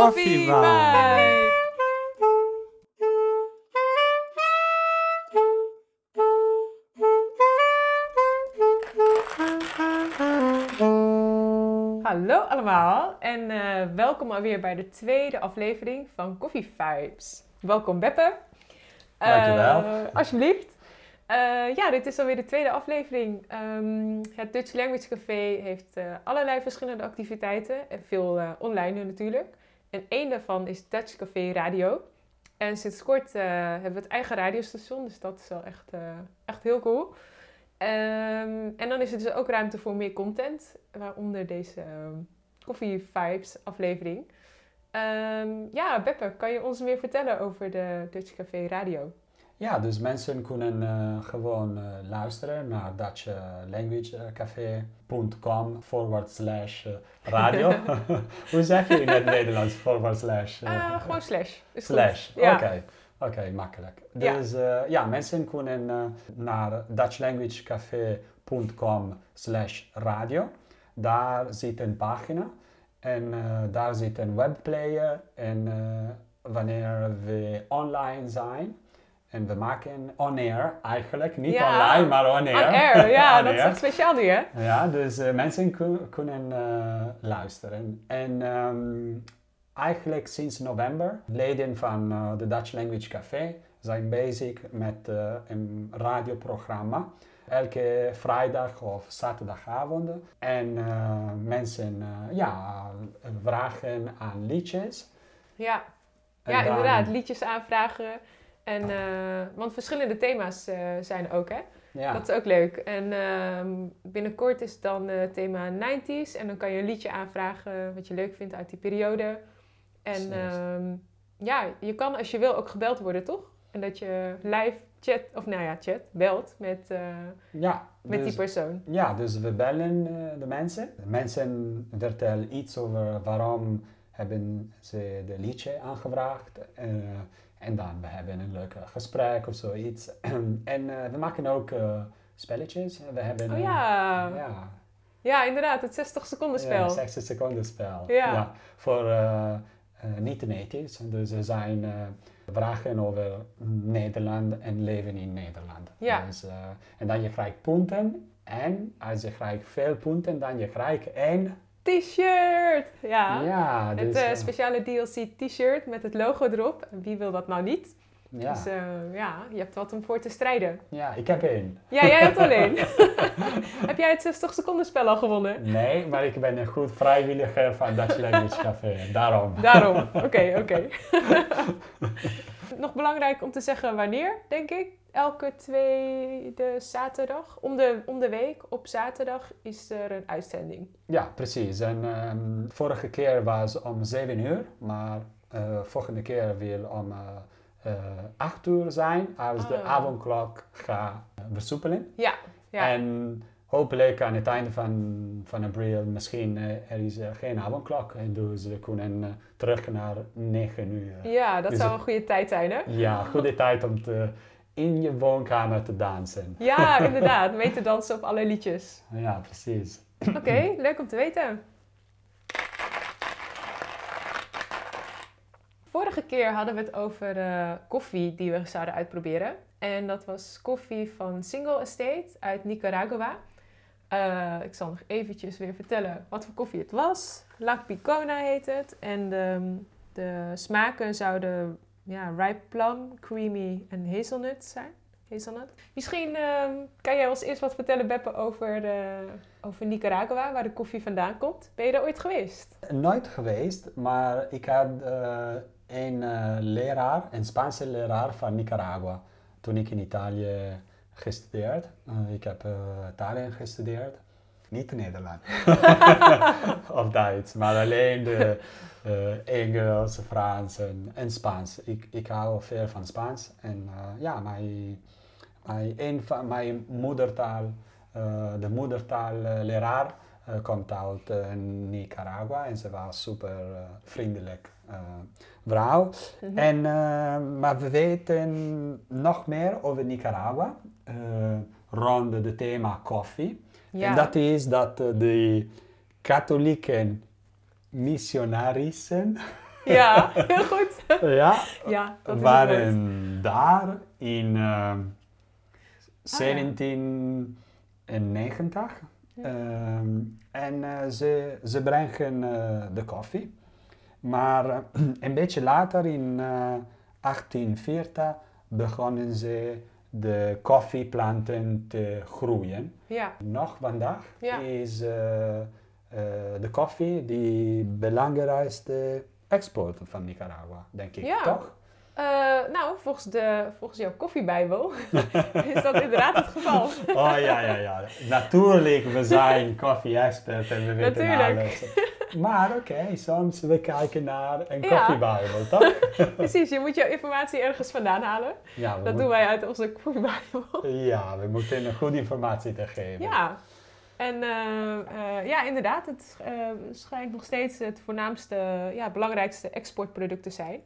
Koffie Vibe. Hallo allemaal en uh, welkom alweer bij de tweede aflevering van Coffee Vibes. Welkom Beppe. Dankjewel. Uh, alsjeblieft. Uh, ja, dit is alweer de tweede aflevering. Um, het Dutch Language Café heeft uh, allerlei verschillende activiteiten. En veel uh, online nu natuurlijk. En één daarvan is Dutch Café Radio. En sinds kort hebben we het eigen radiostation. Dus dat is wel echt, echt heel cool. Um, en dan is er dus ook ruimte voor meer content. Waaronder deze Coffee Vibes aflevering. Um, ja, Beppe, kan je ons meer vertellen over de Dutch Café Radio? Ja, dus mensen kunnen uh, gewoon uh, luisteren naar dutchlanguagecafé.com forward slash radio. Hoe zeg je in het Nederlands forward slash? gewoon slash. slash, oké. Okay. Oké, okay, makkelijk. Dus ja, ja mensen kunnen naar dutchlanguagecafé.com slash radio. Daar zit een pagina en daar zit een webplayer en wanneer we online zijn en we maken on-air eigenlijk, niet ja, online, maar on-air. On-air, ja, on dat is echt speciaal nu hè? Ja, dus uh, mensen kun, kunnen uh, luisteren. En um, eigenlijk sinds november, leden van uh, de Dutch Language Café zijn bezig met een radioprogramma. Elke vrijdag of zaterdagavond. En mensen ja, vragen aan liedjes. Ja, ja dan, inderdaad, liedjes aanvragen. En, uh, want verschillende thema's uh, zijn ook, hè? Ja. Dat is ook leuk. En uh, binnenkort is dan het thema 90s. En dan kan je een liedje aanvragen wat je leuk vindt uit die periode. En ehm, ja, je kan als je wil ook gebeld worden, toch? En dat je live chat, of nou ja, chat, belt met, eh, ja, met dus, die persoon. Ja, dus we bellen de mensen. De mensen vertellen iets over waarom hebben ze de liedje aangevraagd. En dan we hebben een leuk gesprek of zoiets. en uh, we maken ook uh, spelletjes. We hebben, oh ja. Uh, ja. Ja, inderdaad, het 60 seconden spel. Ja, 60 seconden spel. Ja. ja voor niet-natives. Dus er zijn vragen over Nederland en leven in Nederland. Ja. Dus, en dan je krijgt punten. En als je krijgt veel punten, dan je krijgt één T-shirt! Ja, ja dus, het uh, speciale DLC T-shirt met het logo erop. Wie wil dat nou niet? Ja. Dus uh, ja, je hebt wat om voor te strijden. Ja, ik heb één. Ja, jij hebt al één. heb jij het 60 seconden spel al gewonnen? Nee, maar ik ben een goed vrijwilliger van Dutch Language Café. Daarom. Daarom, oké, oké. Okay. Nog belangrijk om te zeggen wanneer, denk ik. Elke tweede zaterdag, om de, om de week op zaterdag is er een uitzending. Ja, precies. En um, vorige keer was om 7 uur, maar uh, volgende keer wil om uh, uh, 8 uur zijn als oh. de avondklok gaat versoepelen. Ja, ja. En hopelijk aan het einde van, van april misschien uh, er is uh, geen avondklok en dus we kunnen uh, terug naar 9 uur. Ja, dat dus zou een goede tijd zijn hè? Ja, goede tijd om te, in je woonkamer te dansen. Ja, inderdaad. Mee te dansen op alle liedjes. Ja, precies. Oké, okay, leuk om te weten. Vorige keer hadden we het over koffie die we zouden uitproberen. En dat was koffie van Single Estate uit Nicaragua. Uh, ik zal nog eventjes weer vertellen wat voor koffie het was. La Picona heet het. En de, de smaken zouden ja, ripe plum, creamy en hazelnut zijn. Hazelnut. Misschien uh, kan jij ons eerst wat vertellen, Beppe, over, uh, over Nicaragua, waar de koffie vandaan komt. Ben je daar ooit geweest? Nooit geweest, maar ik had uh, een leraar, een Spaanse leraar van Nicaragua, toen ik in Italië gestudeerd. Uh, ik heb Italië gestudeerd. Niet in Nederland. of Duits, maar alleen de uh, Engels, Frans en, en, Spaans. Ik, ik hou veel van Spaans. En ja, mijn, mijn, een van mijn moedertaal, de moedertaalleraar, komt uit Nicaragua en ze was super vriendelijk vrouw. Mm -hmm. en, maar we weten nog meer over Nicaragua uh, rond het thema koffie. Ja. En dat is dat uh, de katholieke missionarissen Ja, heel goed. ja, Ja, dat waren daar in eh, Ah, 1790. Ehm, en eh, ze, ze brengen eh, de koffie. Maar eh, een beetje later, in eh 1840, begonnen ze de koffieplanten te groeien. Ja, Nog vandaag Ja. is eh, eh, de koffie de belangrijkste export van Nicaragua, denk ik, Ja. toch? Eh, nou, volgens, de, volgens jouw koffiebijbel is dat inderdaad het geval. Oh ja, ja, ja. Natuurlijk, we zijn koffie-expert en we weten Natuurlijk. alles. Maar oké, soms we kijken naar een Ja. koffiebijbel, toch? Precies, je moet jouw informatie ergens vandaan halen. Ja, Dat doen wij uit onze koffiebijbel. Ja, we moeten een goede informatie te geven. Ja, en eh, eh, ja, inderdaad, het eh, schijnt nog steeds het voornaamste, ja, belangrijkste exportproduct te zijn.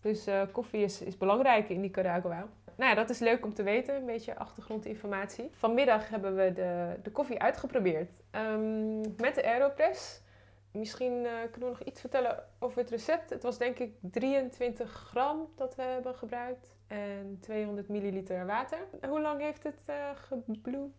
Dus koffie is, is belangrijk in Nicaragua. Nou ja, dat is leuk om te weten, een beetje achtergrondinformatie. Vanmiddag hebben we de, de koffie uitgeprobeerd ehm, met de Aeropress. Misschien eh, kunnen we nog iets vertellen over het recept. Het was denk ik 23 gram dat we hebben gebruikt en 200 milliliter water. Hoe lang heeft het eh gebloed?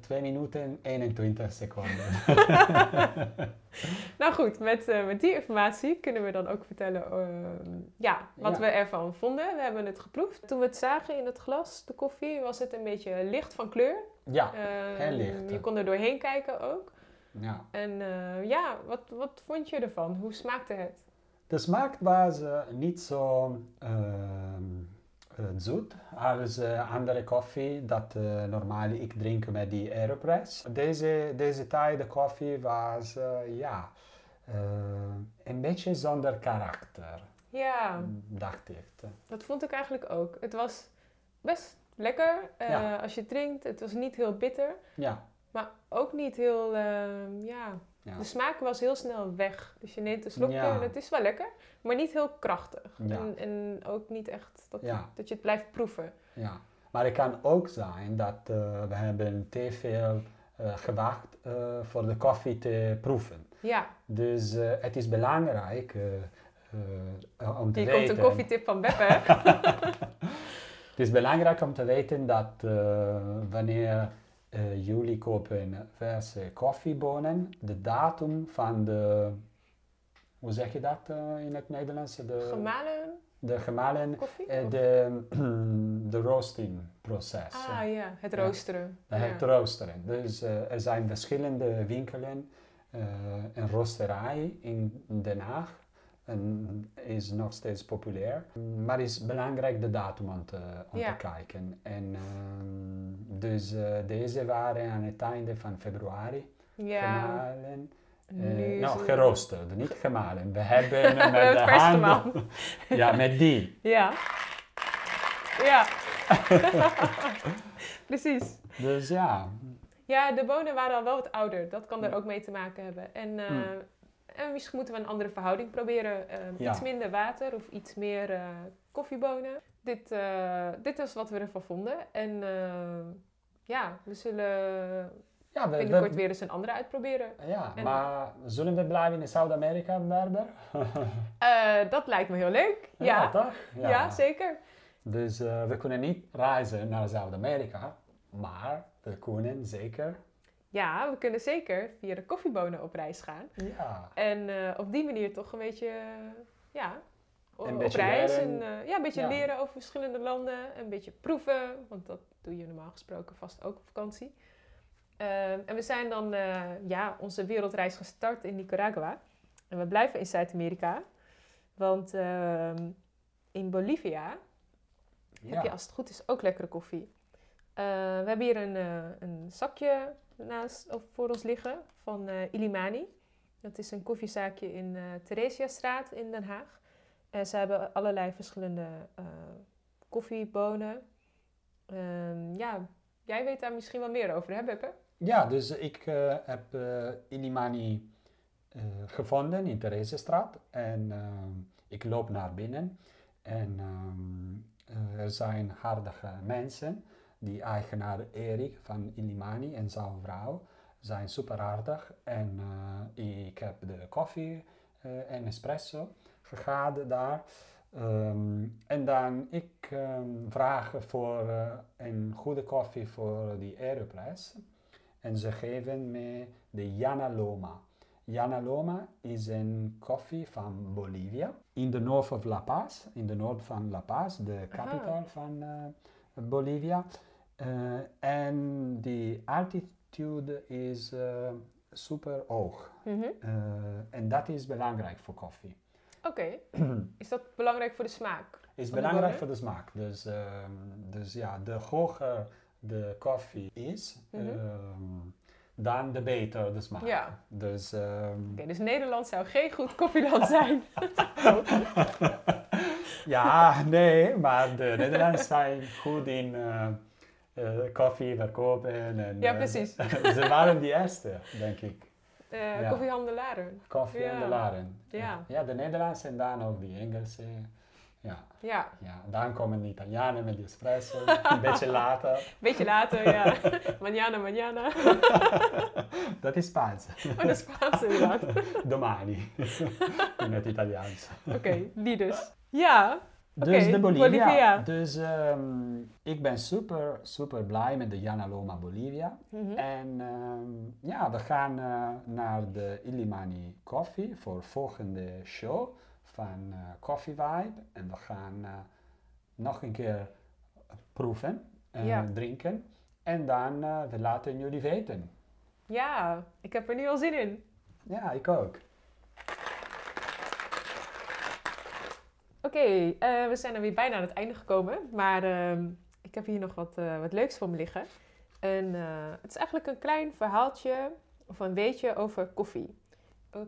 2 minuten en 21 seconden. Nou goed, met, met die informatie kunnen we dan ook vertellen ehm, ja, wat Ja. we ervan vonden. We hebben het geproefd. Toen we het zagen in het glas, de koffie, was het een beetje licht van kleur. ja, Ehm, heel licht. Je kon er doorheen kijken ook. Ja. En eh, ja, wat, wat vond je ervan? Hoe smaakte het? De smaak was niet zo ehm, eh, zoet als eh, andere koffie dat normaal ik drink met die Aeropress. Deze, deze tijd de koffie was ja, een beetje zonder karakter, Ja, dacht ik. dat vond ik eigenlijk ook. Het was best lekker Ja. als je drinkt. Het was niet heel bitter, Ja, maar ook niet heel, ehm, ja, ja. De smaak was heel snel weg. Dus je neemt een slokje Ja. en het is wel lekker, maar niet heel krachtig. Ja. En, en ook niet echt dat, Ja. dat je het blijft proeven. Ja, maar het kan ook zijn dat eh, we hebben te veel eh gewacht eh, voor de koffie te proeven. Ja, Dus het is belangrijk om te hier weten. komt een koffietip van Beppe. Het is belangrijk om te weten dat wanneer eh, jullie kopen verse koffiebonen, de datum van de, hoe zeg je dat eh, in het Nederlands? De, Gemalen de gemalen, koffie? eh, de, de roasting proces. ah ja, het roosteren. Ja. het roosteren. Dus er zijn verschillende winkelen. een roosterij in Den Haag en is nog steeds populair. Maar het is belangrijk de datum om te, om Ja. te kijken. En, ehm, dus eh, deze waren aan het einde van februari Ja, gemalen. Is nou, geroosterd, niet gemalen. We hebben met de het vers hand. gemalen. Ja, met die. Ja. Ja. Precies. Dus ja, Ja, de bonen waren al wel wat ouder. Dat kan er ook mee te maken hebben. En, eh, Hmm. En misschien moeten we een andere verhouding proberen. Eh, Ja. Iets minder water of iets meer eh, koffiebonen. Dit, eh, dit is wat we ervan vonden. En eh, ja, we zullen ja we, binnenkort we- weer eens een andere uitproberen. ja En- maar zullen we blijven in Zuid-Amerika, Berber? Eh, dat lijkt me heel leuk. Ja, toch? ja. zeker. Dus eh, we kunnen niet reizen naar Zuid-Amerika, maar we kunnen zeker. Ja, we kunnen zeker via de koffiebonen op reis gaan. Ja, En eh, op die manier toch een beetje, eh, ja, Een op beetje reis. leren. En, eh, ja, een beetje Ja. leren over verschillende landen. Een beetje proeven, want dat doe je normaal gesproken vast ook op vakantie. Ehm, en we zijn dan ja, onze wereldreis gestart in Nicaragua. En we blijven in Zuid-Amerika. Want ehm, in Bolivia heb je als het goed is ook lekkere koffie. Eh, we hebben hier een, eh, een zakje naast, of voor ons liggen van eh Ilimani. Dat is een koffiezaakje in eh Theresiastraat in Den Haag. En ze hebben allerlei verschillende koffiebonen. Ehm, ja, jij weet daar misschien wel meer over, hè Beppe? ja dus ik heb eh Ilimani gevonden in Theresiastraat en ik loop naar binnen en ehm, eh, er zijn hardige mensen. Die eigenaar Erik van Ilimani en zijn vrouw zijn super aardig en eh, ik heb de koffie eh, en espresso gegaan daar. Ehm, en dan ik ehm, vraag voor eh, een goede koffie voor die Aeroprijs. En ze geven me de Jana Loma. Jana Loma is een koffie van Bolivia. In de noord van La Paz, in de noord van La Paz, de capital van Bolivia. Eh, en die altitude is eh, super hoog. Mhm. Eh, en dat is belangrijk voor koffie. Oké. Is dat belangrijk voor de smaak? Is de belangrijk voor de smaak. Dus, ehm, dus ja, de hoger de koffie is, Mhm. ehm, dan de beter de smaak. Ja. Dus ehm, Oké, dus Nederland zou geen goed koffieland zijn. ja, nee, maar de Nederlanders zijn goed in koffie verkopen. En, Ja, eh, precies. ze waren die eerste, denk ik. Eh Ja. Koffiehandelaren. Koffie en Ja. Ja. de Nederlanders en dan ook die Engelse. Ja, Ja, ja, dan komen de Italianen met die espresso, een beetje later. beetje later, ja. Manjana, manjana. Dat is Spaans. Oh, dat is Spaans inderdaad. Domani, in het Italiaans. Oké, die dus. Ja, Dus de Bolivia. Bolivia. Dus ehm, ik ben super, super blij met de Jana Loma Bolivia. Mhm. En ehm, ja, we gaan eh, naar de Illimani Coffee voor volgende show van eh, Coffee Vibe. En we gaan eh, nog een keer proeven en Ja. drinken. En dan we laten jullie weten. ja, ik heb er nu al zin in. Ja, ik ook. Oké, eh, we zijn er weer bijna aan het einde gekomen. Maar ehm, ik heb hier nog wat, eh, wat leuks voor me liggen. En, eh, het is eigenlijk een klein verhaaltje of een weetje over koffie.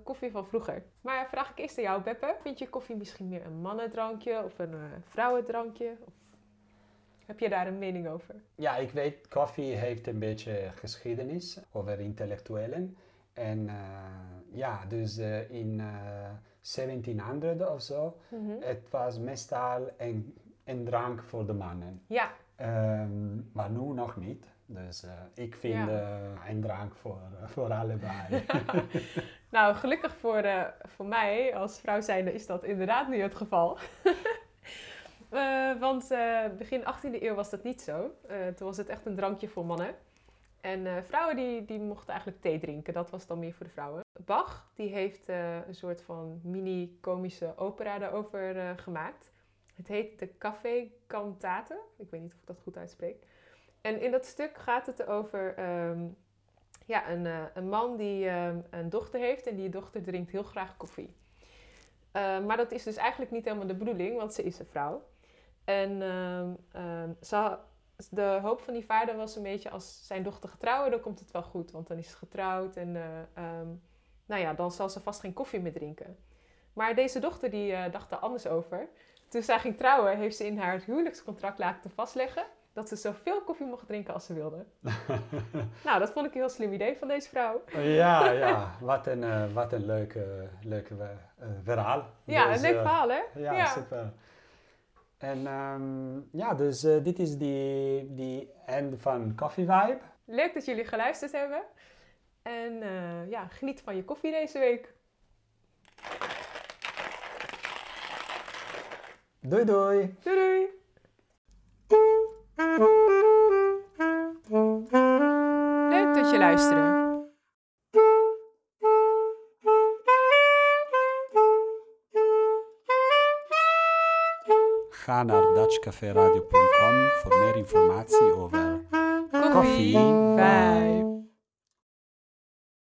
Koffie van vroeger. Maar vraag ik eerst aan jou, Beppe. Vind je koffie misschien meer een mannendrankje of een vrouwendrankje? Of heb je daar een mening over? Ja, ik weet, koffie heeft een beetje geschiedenis over intellectuelen. En ja, dus in 1700 of zo, Mhm. het was meestal een, een drank voor de mannen. Ja, Ehm, maar nu nog niet. Dus eh, ik vind Ja. eh, een drank voor, voor allebei. nou gelukkig voor, eh, voor mij als vrouw zijnde is dat inderdaad nu het geval. Eh, want eh, begin 18e eeuw was dat niet zo. Eh, toen was het echt een drankje voor mannen. En eh, vrouwen die, die mochten eigenlijk thee drinken. Dat was dan meer voor de vrouwen. Bach die heeft eh, een soort van mini-komische opera daarover eh, gemaakt. Het heet de Café Cantate. Ik weet niet of ik dat goed uitspreek. En in dat stuk gaat het over ehm, ja, een, een man die ehm, een dochter heeft. En die dochter drinkt heel graag koffie. Maar dat is dus eigenlijk niet helemaal de bedoeling, want ze is een vrouw. En ehm, ze de hoop van die vader was een beetje als zijn dochter getrouwd, dan komt het wel goed. Want dan is ze getrouwd en eh, ehm, nou ja, dan zal ze vast geen koffie meer drinken. Maar deze dochter die eh, dacht er anders over. Toen zij ging trouwen, heeft ze in haar huwelijkscontract laten vastleggen dat ze zoveel koffie mocht drinken als ze wilde. nou, dat vond ik een heel slim idee van deze vrouw. ja, ja, wat een, eh, wat een leuke, leuke verhaal. Ja, een leuk verhaal hè? Ja, Ja. super. En ehm, ja, dus eh, dit is die, die end van Coffee Vibe. Leuk dat jullie geluisterd hebben. En eh, ja, geniet van je koffie deze week. Doei doei! Doei doei! ga for more information over coffee vibe.